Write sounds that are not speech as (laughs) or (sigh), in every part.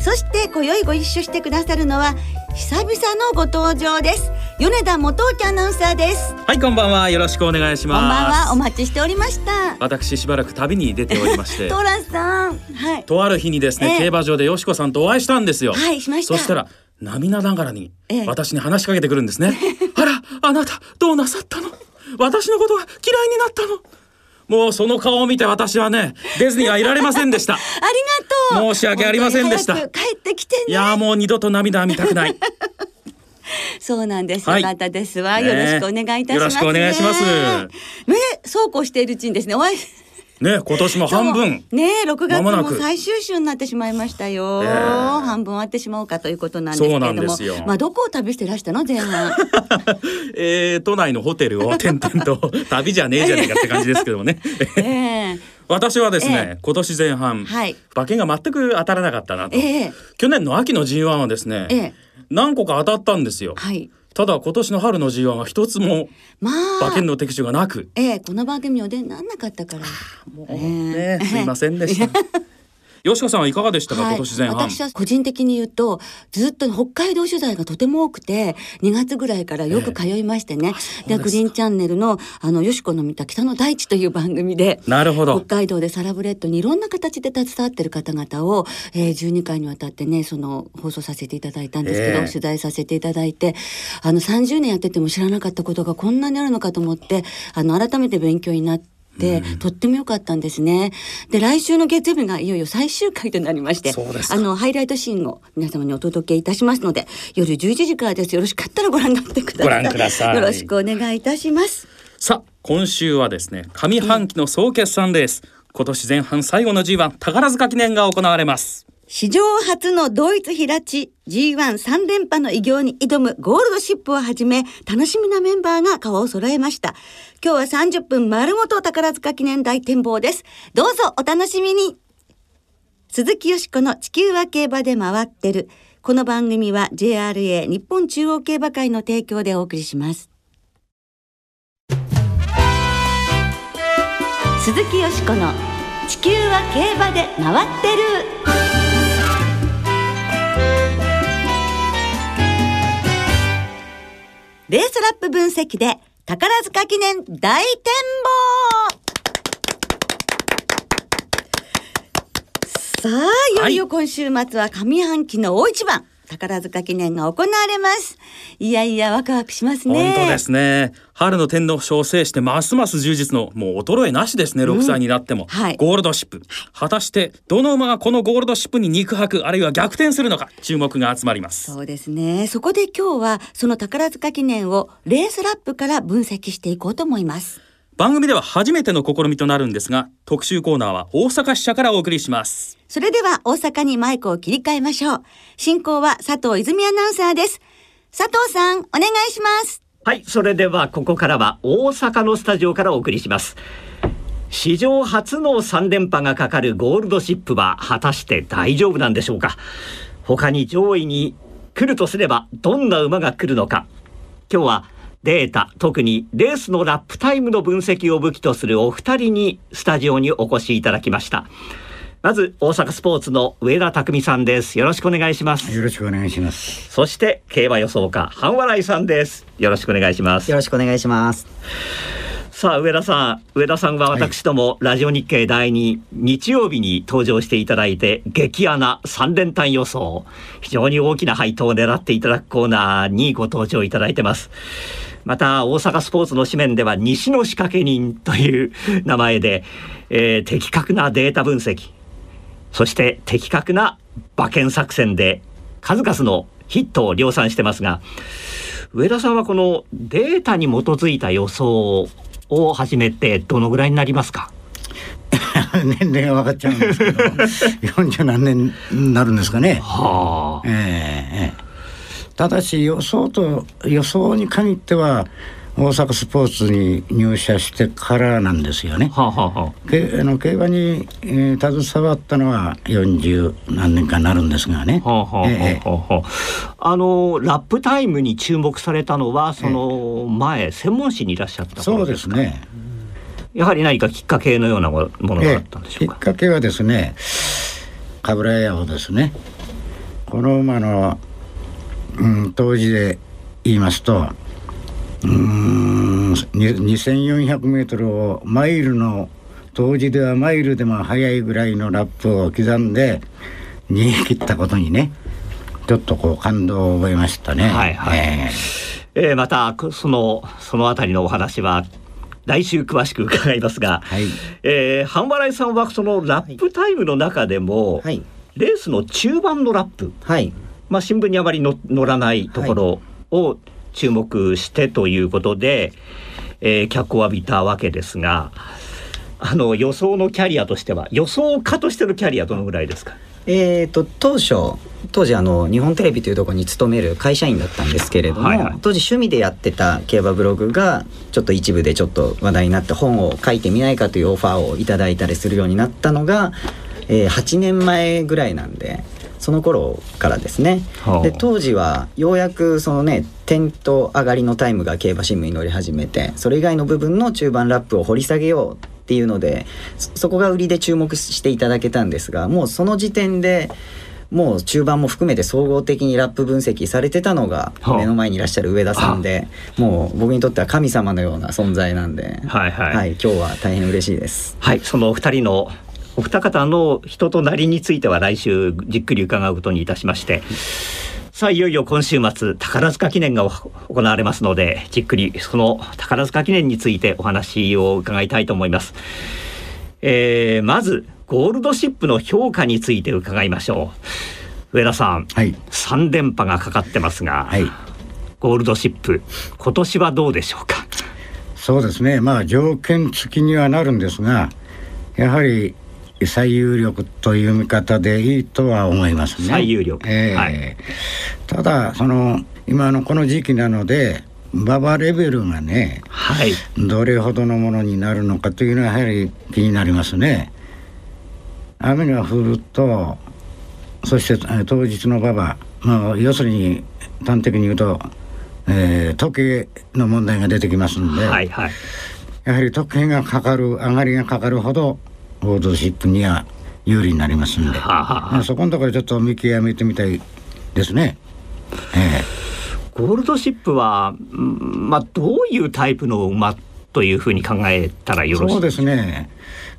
そして今宵ご一緒してくださるのは久々のご登場です。米田元木アナウンサーです。はいこんばんは。よろしくお願いします。こんばんは。お待ちしておりました。私しばらく旅に出ておりまして。トラさん。はい。とある日にですね、ええ。競馬場でよしこさんとお会いしたんですよ。はいしました。そしたら涙ながらにええ。私に話しかけてくるんですね、あらあなたどうなさったの？私のことが嫌いになったの？もうその顔を見て私はね出ずにはいられませんでした (laughs) ありがとう申し訳ありませんでした帰ってきていねやーもう二度と涙は見たくない (laughs) そうなんです。はいよかったですわ。ねよろしくお願いいたします、ね。よろしくお願いしますね、そうこうしているうちにですね、お会い。ね今年も半分。ね、六月間も最終週になってしまいましたよ。ええ。半分終わってしまうかということなんですけれども。まあ、どこを旅してらしたの、前半？(laughs) えー、都内のホテルを転々と旅じゃねえじゃねえかって感じですけどもね。(laughs) ええ。私はですね、ええ。今年前半、はい。馬券が全く当たらなかったなと、ええ。去年の秋の G1 はですね、ええ。何個か当たったんですよ、はい。ただ今年の春の G1 は一つもまあ。馬券の的中がなく、ええこの番組お出にならなかったから。もうえねえすいませんでした (laughs) 吉川さんはいかがでしたか、はい。今年前半。私は個人的に言うとずっと北海道取材がとても多くて2月ぐらいからよく通いましてね、でグリーンチャンネルのあのよしこの見た北の大地という番組でなるほど。北海道でサラブレッドにいろんな形で携わってる方々を、えー、12回にわたってねその放送させていただいたんですけど、ええ。取材させていただいてあの30年やってても知らなかったことがこんなにあるのかと思ってあの改めて勉強になって。とっても良かったんですね。で、来週の月曜日がいよいよ最終回となりまして、あの、ハイライトシーンを皆様にお届けいたしますので、夜11時からです。よろしかったらご覧になってください。ご覧くださいよろしくお願いいたします。さあ今週はですね上半期の総決算レース、今年前半最後の G1 宝塚記念が行われます史上初の同一平地 G13 連覇の偉業に挑むゴールドシップをはじめ楽しみなメンバーが顔を揃えました。今日は30分丸ごと宝塚記念大展望です。どうぞお楽しみに。鈴木よしこの地球は競馬で回ってる。この番組は JRA 日本中央競馬会の提供でお送りします。鈴木よしこの地球は競馬で回ってる。レースラップ分析で宝塚記念大展望。さあ、いよいよ今週末は上半期の大一番、宝塚記念が行われます。いやいや、ワクワクしますね。本当ですね春の天皇賞を制してますます充実のもう衰えなしですね6歳になっても、はいゴールドシップ果たしてどの馬がこのゴールドシップに肉薄あるいは逆転するのか注目が集まりますそうですね。そこで今日は、その宝塚記念をレースラップから分析していこうと思います。番組では初めての試みとなるんですが特集コーナーは大阪支社からお送りしますそれでは大阪にマイクを切り替えましょう。進行は佐藤泉アナウンサーです。佐藤さん、お願いします。はい、それではここからは大阪のスタジオからお送りします。史上初の3連覇がかかるゴールドシップは果たして大丈夫なんでしょうか他に上位に来るとすればどんな馬が来るのか今日はデータ特にレースのラップタイムの分析を武器とするお二人にスタジオにお越しいただきました。まず大阪スポーツの上田匠さんです。よろしくお願いします。よろしくお願いします。そして競馬予想家半笑いさんです。よろしくお願いします。よろしくお願いします。さあ上田さん。上田さんは私どもラジオ日経第2日曜日に登場していただいて激穴三連単予想。非常に大きな配当を狙っていただくコーナーにご登場いただいてますまた大阪スポーツの紙面では西の仕掛け人という名前で、えー的確なデータ分析。そして的確な馬券作戦で数々のヒットを量産してますが上田さんはこのデータに基づいた予想を始めてどのぐらいになりますか？(laughs) 年齢が分かっちゃうんですけど、四十何年になるんですかね。はあ。えええただし予想と予想に限っては大阪スポーツに入社してからなんですよね。はあ、はああの競馬に、えー携わったのは40何年かなるんですがね。あ、のラップタイムに注目されたのはその前専門誌にいらっしゃったそう頃ですね。やはり何かきっかけのようなものがあえったんでしょうか？えきっ。かけはですね冠屋をですねこの馬の、うん、当時で言いますとうーんに2400メートルをマイルの当時ではマイルでも速いぐらいのラップを刻んで逃げ切ったことにねちょっとこう感動を覚えましたね。はいはい。ええ。ーまたそのそのあたりのお話は来週詳しく伺いますが、はい。えー半笑いさんはそのラップタイムの中でも、はい。レースの中盤のラップ、はいまあ、新聞にあまりの載らないところを注目してということで、えー脚光を浴びたわけですがあの予想のキャリアとしては予想家としてのキャリアどのぐらいですか？えー、と当初当時あの日本テレビというところに勤める会社員だったんですけれども、はいはい。当時趣味でやってた競馬ブログがちょっと一部でちょっと話題になって本を書いてみないかというオファーをいただいたりするようになったのが、えー8年前ぐらいなんでその頃からですね。はあ。で当時はようやくそのね点と上がりのタイムが競馬新聞に載り始めてそれ以外の部分の中盤ラップを掘り下げようっていうのでそそこが売りで注目していただけたんですがもうその時点でもう中盤も含めて総合的にラップ分析されてたのがはあ。目の前にいらっしゃる上田さんでもう僕にとっては神様のような存在なんで、はい。はい今日は大変嬉しいです。はい、そのお二人のお二方の人となりについては来週じっくり伺うことにいたしまして、さあいよいよ今週末宝塚記念が行われますので、じっくりその宝塚記念についてお話を伺いたいと思います。えーまずゴールドシップの評価について伺いましょう。上田さん、はい三連覇がかかってますが、はいゴールドシップ今年はどうでしょうか？そうですねまあ条件付きにはなるんですがやはり最有力という見方でいいとは思いますね。最有力ええはいただその今のこの時期なので馬場レベルがねはい。どれほどのものになるのかというのはやはり気になりますね。雨が降るとそしてえー当日の馬場、まあ、要するに端的に言うと、えー時計の問題が出てきますんで、はいはい。やはり時計がかかる上がりがかかるほどゴールドシップには有利になりますんで、まあそこのところちょっと見極めてみたいですね。えゴールドシップは、うんまあ、どういうタイプの馬というふうに考えたらえよろしいそうですね。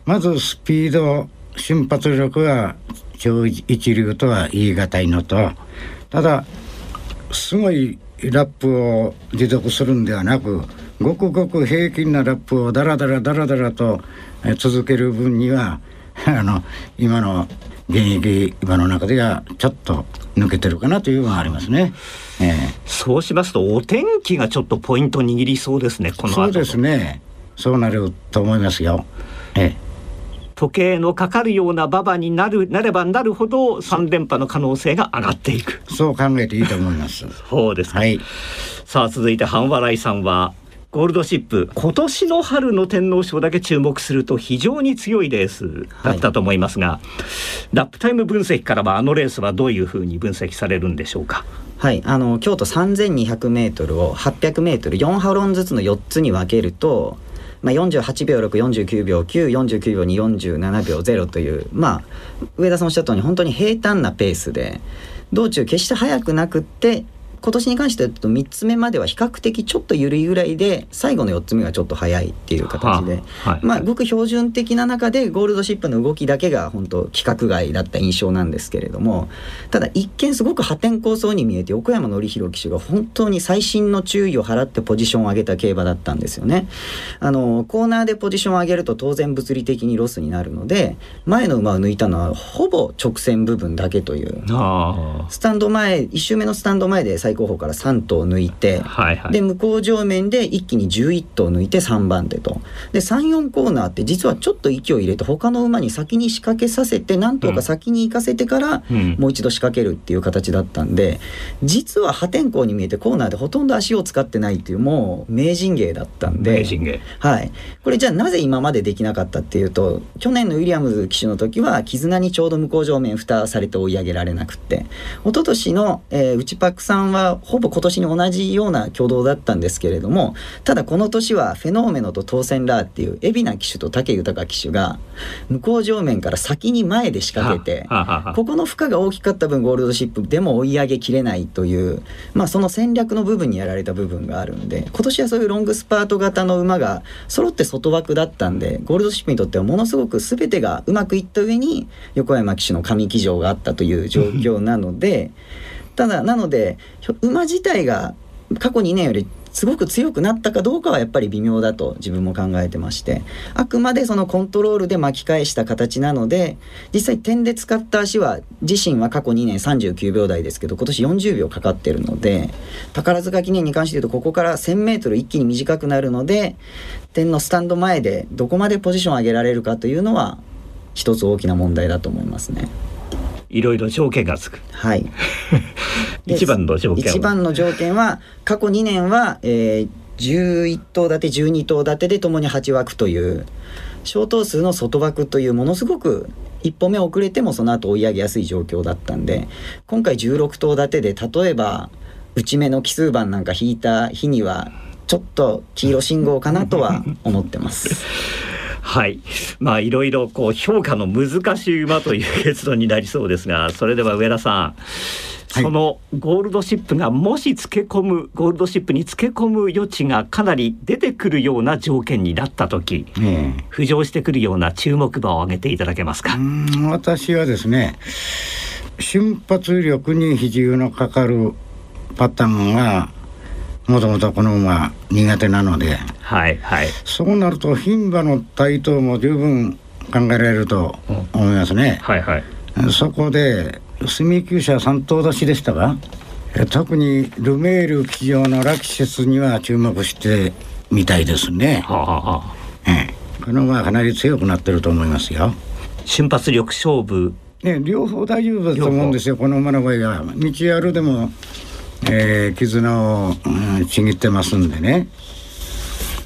まずスピード瞬発力は超一流とは言い難いのとただすごいラップを持続するんではなくごくごく平均なラップをダラダラダラダラとえ続ける分には (laughs) あの今の現役馬の中ではちょっと抜けてるかなというのがありますね。ええそうしますとお天気がちょっとポイント握りそうですねこの後そうですねそうなると思いますよ。ええ時計のかかるような馬場になるなればなるほど3連覇の可能性が上がっていくそう考えていいと思います。(laughs) そうですか、はい。さあ続いて半笑いさんはゴールドシップ今年の春の天皇賞だけ注目すると非常に強いレースだったと思いますが、ラップタイム分析からはあのレースはどういうふうに分析されるんでしょうか？はい、あの京都 3200m を 800m4 ハロンずつの4つに分けると、まあ、48秒649秒949秒247秒0というまあ上田さんおっしゃったように本当に平坦なペースで道中決して速くなくって今年に関してはと3つ目までは比較的ちょっと緩いぐらいで最後の4つ目がちょっと速いっていう形で、ははい。まあごく標準的な中でゴールドシップの動きだけが本当規格外だった印象なんですけれどもただ一見すごく破天荒そうに見えて横山典弘騎手が本当に細心の注意を払ってポジションを上げた競馬だったんですよね。あのコーナーでポジションを上げると当然物理的にロスになるので前の馬を抜いたのはほぼ直線部分だけという。あスタンド前1周目のスタンド前で最最高峰から3頭抜いて、はいはい。で向こう上面で一気に11頭抜いて3番手と。で34コーナーって実はちょっと息を入れて他の馬に先に仕掛けさせて何頭か先に行かせてからうん。もう一度仕掛けるっていう形だったんで実は破天荒に見えてコーナーでほとんど足を使ってないっていうもう名人芸だったんで。名人芸。はい、これじゃあなぜ今までできなかったっていうと去年のウィリアムズ騎手の時は絆にちょうど向こう上面蓋されて追い上げられなくって。一昨年の、えー、内パックさんはほぼ今年に同じような挙動だったんですけれどもただこの年はフェノーメノと当選ラーっていう海老名騎手と武豊騎手が向こう上面から先に前で仕掛けて。ここの負荷が大きかった分ゴールドシップでも追い上げきれないという、まあ、その戦略の部分にやられた部分があるんで今年はそういうロングスパート型の馬が揃って外枠だったんでゴールドシップにとってはものすごく全てがうまくいった上に横山騎手の神騎乗があったという状況なのでただなので馬自体が過去2年よりすごく強くなったかどうかはやっぱり微妙だと自分も考えてましてあくまでそのコントロールで巻き返した形なので実際点で使った足は自身は過去2年39秒台ですけど今年40秒かかってるので宝塚記念に関して言うとここから 1000m 一気に短くなるので点のスタンド前でどこまでポジション上げられるかというのは一つ大きな問題だと思いますね。いろいろ条件がつくはい。(laughs) で一番の条件は？一番の条件は過去2年は、えー、11頭立て12頭立てでともに8枠という小頭数の外枠というものすごく一歩目遅れてもその後追い上げやすい状況だったんで今回16頭立てで例えば内目の奇数番なんか引いた日にはちょっと黄色信号かなとは思ってます。(laughs) はい。まあいろいろこう評価の難しい馬という結論になりそうですがそれでは上田さん、はい。そのゴールドシップがもしつけ込むゴールドシップにつけ込む余地がかなり出てくるような条件になった時ええ。浮上してくるような注目馬を挙げていただけますか？うん私はですね瞬発力に比重のかかるパターンがもともとこの馬苦手なので。はいはい。そうなると牝馬の台頭も十分考えられると思いますね。はいはい。そこで住厩舎三頭出しでしたがえ特にルメール騎乗のラキシスには注目してみたいですね。はあ、はあはあ、ええ、この馬はかなり強くなってると思いますよ。瞬発力勝負。ね、両方大丈夫だと思うんですよ。この馬の場合は。道あるでも、えー絆を、うんちぎってますんでね。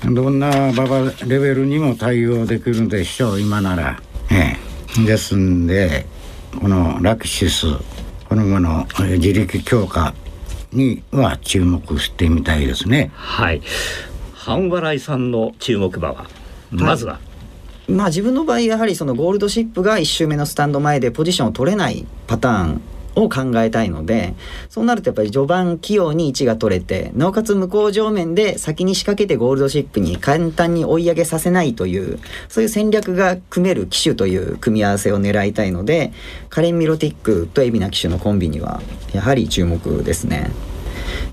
どんな馬場レベルにも対応できるんでしょう今なら、ええ。ですんでこのラキシスこの馬のえー自力強化には注目してみたいですね。はい。半笑いさんの注目馬はまずは、まあ自分の場合やはりそのゴールドシップが1周目のスタンド前でポジションを取れないパターンを考えたいのでそうなるとやっぱり序盤器用に位置が取れてなおかつ向こう上面で先に仕掛けてゴールドシップに簡単に追い上げさせないというそういう戦略が組める機種という組み合わせを狙いたいのでカレン・ミロティックと海老名騎手のコンビにはやはり注目ですね。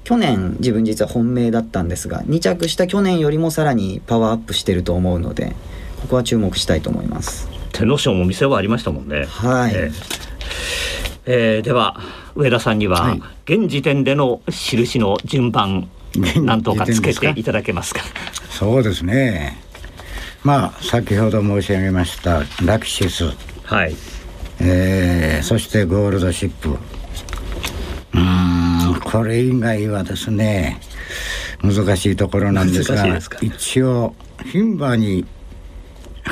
去年自分実は本命だったんですが2着した去年よりもさらにパワーアップしてると思うのでここは注目したいと思います。天皇賞も見せはありましたもんね。はいえーえーでは上田さんには、はい。現時点での印の順番現時点ですか？何とかつけていただけますか？そうですね。まあ先ほど申し上げましたラキシス。はい。えーそしてゴールドシップ。うーんこれ以外はですね難しいところなんですが一応牝馬に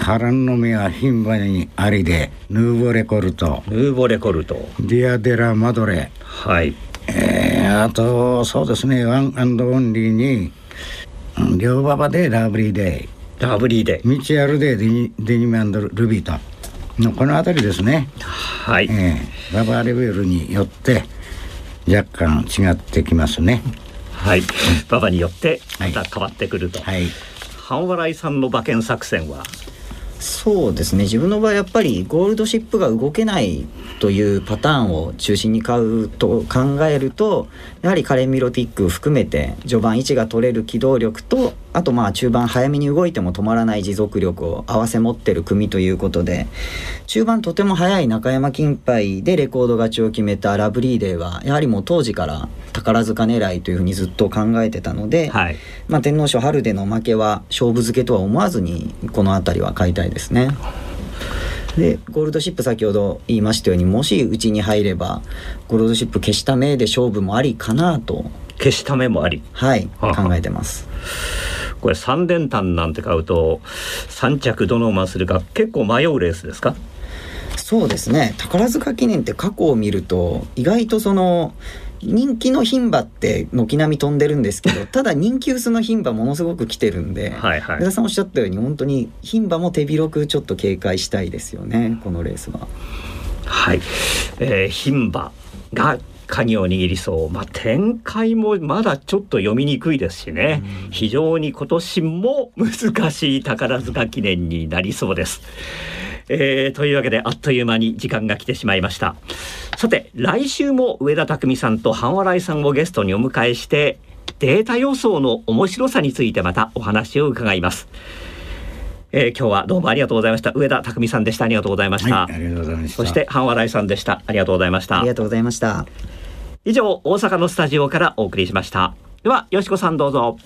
波乱の目は牝馬にありでヌーボレコルトヌーボレコルト。ディアデラマドレ、はい。えーあとそうですねワンアンドオンリーにうん両馬場でラブリーデラブリーで。イ道あるでデニデニムアンドルビーとのこの辺りですねはい。ええババレベルによって若干違ってきますね。はい。馬場によってまはいた変わってくると。はい。半笑いさんの馬券作戦は。そうですね。自分の場合やっぱりゴールドシップが動けないというパターンを中心に買うと考えるとやはりカレン・ミロティック含めて序盤位置が取れる機動力とあとまあ中盤早めに動いても止まらない持続力を合わせ持ってる組ということで中盤とても速い中山金杯でレコード勝ちを決めたラブリーデーはやはりもう当時から宝塚狙いというふうにずっと考えてたので、はいまあ、天皇賞春での負けは勝負付けとは思わずにこの辺りは買いたいですね。でゴールドシップ先ほど言いましたようにもしうちに入ればゴールドシップ消した目で勝負もありかなと消した目もありはい考えてます。これ三連単なんて買うと3着どの馬するか結構迷うレースですか？そうですね。宝塚記念って過去を見ると意外とその人気の牝馬って軒並み飛んでるんですけど (laughs) ただ人気薄の牝馬ものすごく来てるんで、はい田さんおっしゃったように本当に牝馬も手広くちょっと警戒したいですよねこのレースは。はい、えー、牝馬が鍵を握りそう、まあ、展開もまだちょっと読みにくいですしね、非常に今年も難しい宝塚記念になりそうです。えーというわけであっという間に時間が来てしまいました。さて来週も上田匠さんと半笑いさんをゲストにお迎えしてデータ予想の面白さについてまたお話を伺います、えー今日はどうもありがとうございました。上田匠さんでした。ありがとうございました、はい、ありがとうございました。そして半笑いさんでした。ありがとうございました。ありがとうございました。以上大阪のスタジオからお送りしましたではよしこさんどうぞ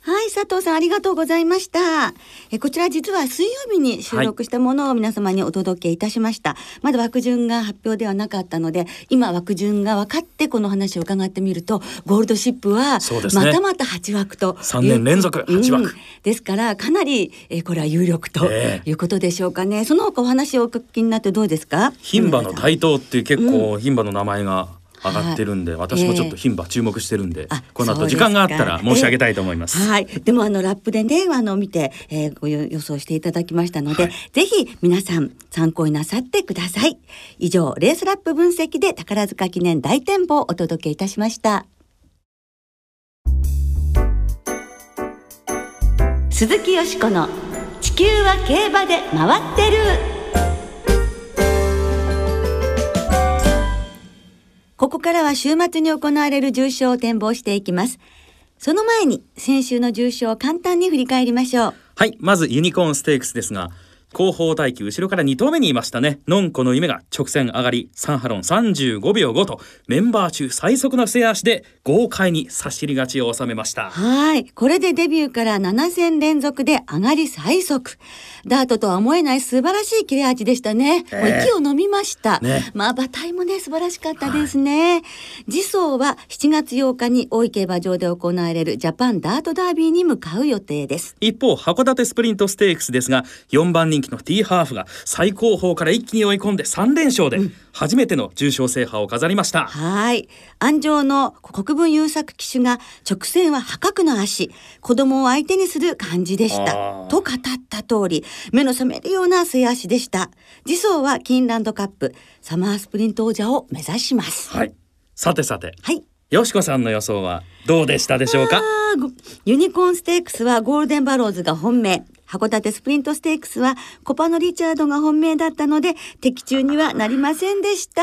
はい、佐藤さんありがとうございました。えこちら実は水曜日に収録したものを皆様にお届けいたしました。まだ枠順が発表ではなかったので、今枠順が分かってこの話を伺ってみると、ゴールドシップはまたまた8枠と。3年連続8枠うんですからかなり、えこれは有力とええいうことでしょうかね。その他お話をお聞きになってどうですか？牝馬のタ台頭っていう結構牝馬の名前が上がってるんで、はい私もちょっと牝馬注目してるんで、あこの後時間があったら申し上げたいと思います。はい。でもあのラップでね、あの見て、えー、ご予想していただきましたので、はいぜひ皆さん参考になさってください。以上、レースラップ分析で宝塚記念大展望をお届けいたしました。鈴木よしこの地球は競馬で回ってる。ここからは週末に行われる重賞を展望していきます。その前に先週の重賞を簡単に振り返りましょう。はい、まずユニコーンステークスですが、後方待機後ろから2頭目にいましたね。ノンコの夢が直線上がり、サンハロン35秒5と、メンバー中最速の末足で豪快に差し入り勝ちを収めました。はい。これでデビューから7戦連続で上がり最速。ダートとは思えない素晴らしい切れ味でしたね。もう息を飲みました。ねまあ、馬体もね、素晴らしかったですね。次走は7月8日に大井競馬場で行われるジャパンダートダービーに向かう予定です。一方、函館スプリントステークスですが、4番人気の T ハーフが最高峰から一気に追い込んで3連勝で、初めての重賞制覇を飾りました。はい。安城の国分優作騎手が直線は破格の足、子供を相手にする感じでした。と語った通り、目の覚めるような末足でした。次走はキーンランドカップ、サマースプリント王者を目指します。はい。さてさて、はい。よしこさんの予想はどうでしたでしょうか？ユニコーンステークスはゴールデンバローズが本命。函館スプリントステークスはコパノリチャードが本命だったので的中にはなりませんでした。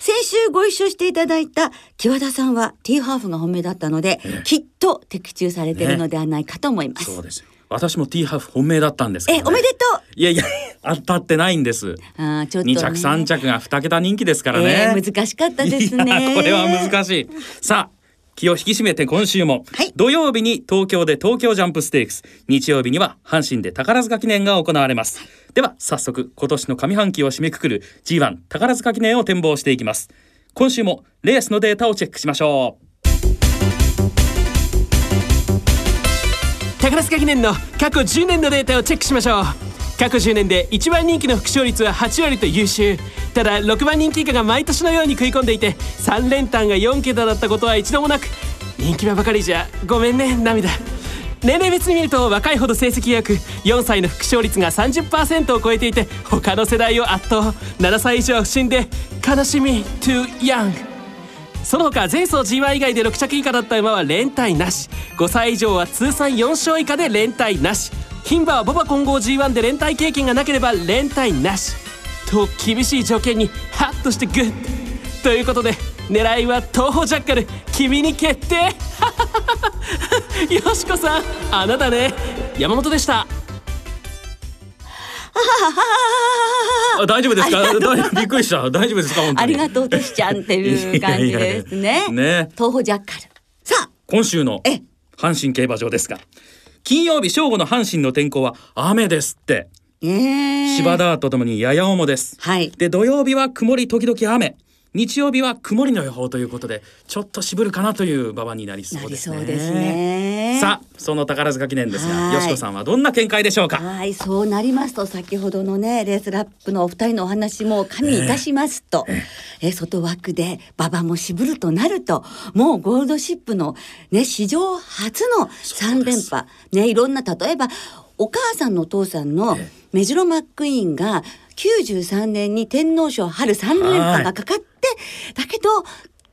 先週ご一緒していただいた木和田さんは T ハーフが本命だったので、きっと的中されているのではないかと思います。そうですよ。私も T ハーフ本命だったんですけど、え、ね。おめでといやいや、当たってないんです。うあーちょっと、ね。2着3着が2桁人気ですからね。えー難しかったですね。これは難しい。さあ、気を引き締めて今週も、はい土曜日に東京で東京ジャンプステークス、日曜日には阪神で宝塚記念が行われます。では早速今年の上半期を締めくくる G1 宝塚記念を展望していきます。今週もレースのデータをチェックしましょう。宝塚記念の過去10年のデータをチェックしましょう過去10年で1番人気の副勝率は8割と優秀。ただ6番人気以下が毎年のように食い込んでいて3連単が4桁だったことは一度もなく人気馬ばかりじゃごめんね涙。年齢別に見ると若いほど成績が良く4歳の副勝率が30%を超えていて他の世代を圧倒。7歳以上は不審で悲しみ。Too young その他前走 G1 以外で6着以下だった馬は連帯なし。5歳以上は通算4勝以下で連帯なし。牝馬はボバ混合 G1 で連帯経験がなければ連帯なし。と厳しい条件にハッとしてグッということで狙いは東方ジャッカル君に決定。よしこさんあなたね。山本でした。(laughs) あ大丈夫ですか？大びっくりした大丈夫ですか？ありがとうとしちゃんっていう感じですね。ね東方ジャッカル。さあ、今週のえ。阪神競馬場ですが金曜日正午の阪神の天候は雨ですって。えー、芝ダートともにやや重です。はい。で土曜日は曇り時々雨日曜日は曇りの予報ということでちょっと渋るかなという馬場になりそうですね。すね。さあその宝塚記念ですはい。がよしこさんはどんな見解でしょうか？はい、そうなりますと先ほどのねレースラップのお二人のお話も加味いたしますと、えー外枠で馬場も渋るとなるともうゴールドシップのね史上初の三連覇。ねいろんな例えばお母さんのお父さんのメジロマックイーンが93年に天皇賞春3連覇がかかって、だけど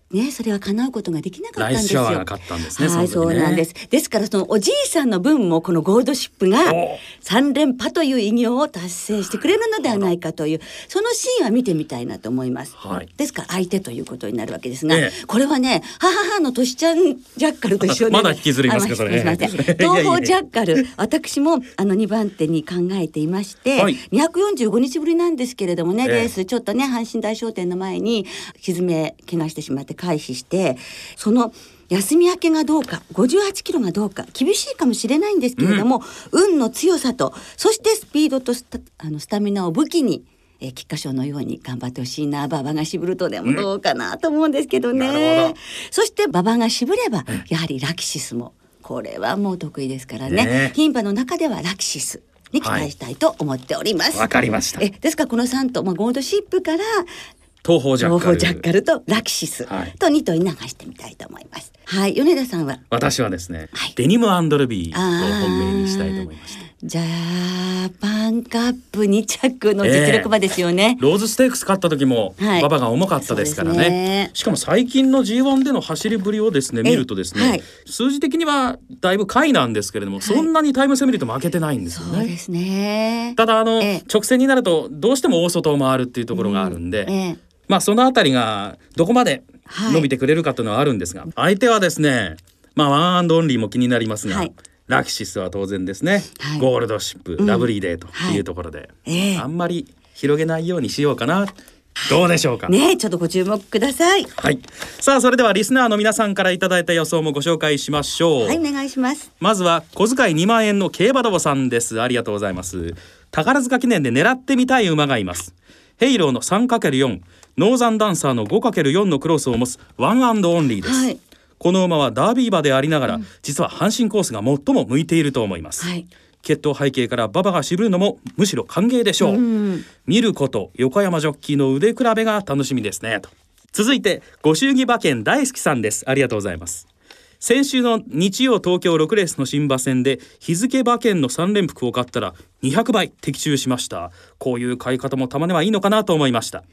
ね、それは叶うことができなかったんですよ。来週はなかったんですねはい、ね。そうなんです。ですから、そのおじいさんの分も、このゴールドシップがお三連覇という偉業を達成してくれるのではないかという、そのシーンは見てみたいなと思います。はい。ですから、相手ということになるわけですが、ええ。これはね、母のとしちゃんジャッカルと一緒で、まだ引きずりますかあそれ東方ジャッカル、私もあの2番手に考えていまして、はい。245日ぶりなんですけれどもね、ええ。レースちょっとね阪神大商店の前に蹄怪我してしまって回避してその休み明けがどうか58キロがどうか厳しいかもしれないんですけれども、運の強さとそしてスピードとスタあのスタミナを武器にえー菊花賞のように頑張ってほしいな馬場が渋るとでもどうかなと思うんですけどね、なるほど。そして馬場が渋ればやはりラキシスもこれはもう得意ですからね。ね牝馬の中ではラキシスに期待したいと思っております。わかりました。えですからこの3頭、まあ、ゴールドシップから東方ジャッカル。とラキシス。はい。と2頭に流してみたいと思います。はい、米田さんは？私はですね、はい。デニムアンドルビーを本命にしたいと思いまして。ジャパンカップ2着の実力馬ですよね。ローズステークス勝った時もはい。馬場が重かったですからね,、そうですね。しかも最近の G1 での走りぶりをですねえ見るとですね、はい。数字的にはだいぶ下位なんですけれども、そんなにタイム差見ると負けてないんですよね。そうですね。ただあの、ええ。直線になるとどうしても大外を回るっていうところがあるんで、ええまあそのあたりがどこまではい。伸びてくれるかというのはあるんですが、相手はですねまあワンアンドオンリーも気になりますが、はい。ラキシスは当然ですね、はい。ゴールドシップ、うん。ラブリーデーとはい。いうところで、ええ。あんまり広げないようにしようかな。どうでしょうか、ねえちょっとご注目ください。はい。さあそれではリスナーの皆さんからいただいた予想もご紹介しましょう、はい、お願いします。まずは小遣い2万円の競馬どぼさんです。ありがとうございます。宝塚記念で狙ってみたい馬がいますヘイローの 3×4 ノーザンダンサーの 5×4 のクロスを持つワンアンドオンリーです、はい。この馬はダービー馬でありながら、実は阪神コースが最も向いていると思います、はい。血統背景から馬場が渋るのもむしろ歓迎でしょう、うん。ミルコと横山ジョッキーの腕比べが楽しみですねと。続いてご祝儀馬券大好きさんです。ありがとうございます先週の日曜東京6レースの新馬戦で日付馬券の3連複を買ったら200倍的中しました。こういう買い方もたまにはいいのかなと思いました。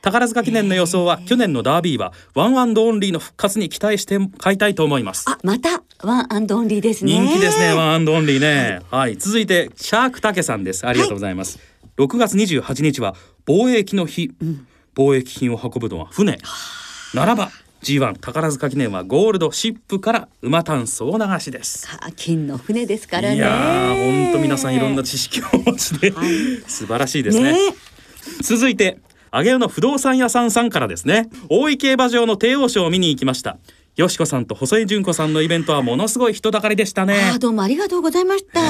宝塚記念の予想は去年のダービー馬ワンアンドオンリーの復活に期待して買いたいと思います。あ、またワンアンドオンリーですね。人気ですねワンアンドオンリーね。はい、続いてシャークタケさんです。ありがとうございます、6月28日は貿易の日、貿易品を運ぶのは船。ならば G1 宝塚記念はゴールドシップから馬単総流しです。か金の船ですからね。いやー本当皆さんいろんな知識をお持ちで、素晴らしいですね。ね。続いて上尾の不動産屋さんさんからですね。大井競馬場の帝王賞を見に行きました。よしこさんと細江純子さんのイベントはものすごい人だかりでしたね。どうもありがとうございました。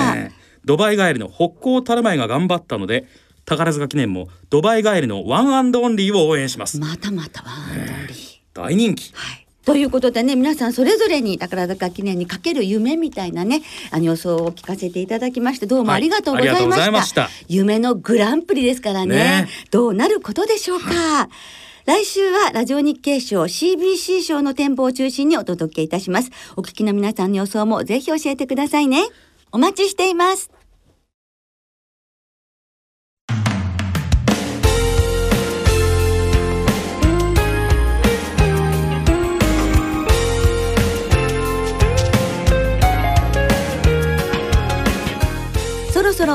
ドバイ帰りのホッコータルマエが頑張ったので宝塚記念もドバイ帰りのワンアンドオンリーを応援します。またまたワンアンドオンリー。大人気。はい。ということでね皆さんそれぞれに宝塚記念にかける夢みたいなねあの予想を聞かせていただきましてどうもありがとうございました,、はいした。夢のグランプリですからね。ね。どうなることでしょうか、来週はラジオ日経賞 CBC 賞の展望を中心にお届けいたします。お聞きの皆さんの予想もぜひ教えてくださいね。お待ちしています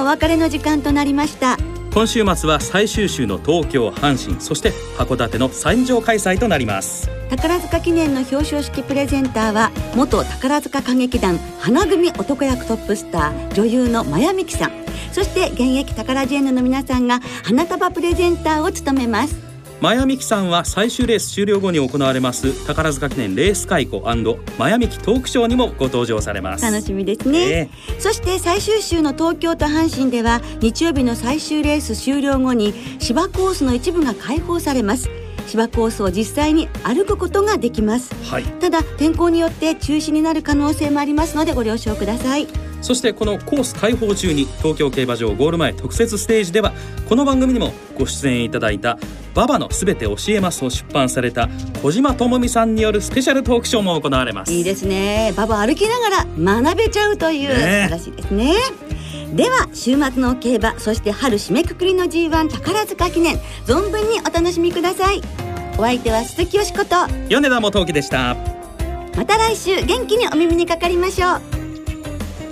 お別れの時間となりました。今週末は最終週の東京阪神そして函館の三場開催となります。宝塚記念の表彰式プレゼンターは元宝塚歌劇団花組男役トップスター女優の真矢美樹さん。そして現役宝ジェンヌの皆さんが花束プレゼンターを務めますマヤミキさんは最終レース終了後に行われます宝塚記念レース会湖マヤミキトークショーにもご登場されます。楽しみですね、えー、そして最終週の東京と阪神では日曜日の最終レース終了後に芝コースの一部が開放されます。芝コースを実際に歩くことができます、はい、ただ天候によって中止になる可能性もありますのでご了承くださいそしてこのコース開放中に東京競馬場ゴール前特設ステージではこの番組にもご出演いただいた「馬場のすべて教えます」を出版された小島智美さんによるスペシャルトークショーも行われます。いいですね。馬場歩きながら学べちゃうという、ね、素晴らしいですね。では週末の競馬そして春締めくくりの G1 宝塚記念存分にお楽しみください。お相手は鈴木よしこと米田元樹でした。また来週元気にお耳にかかりましょう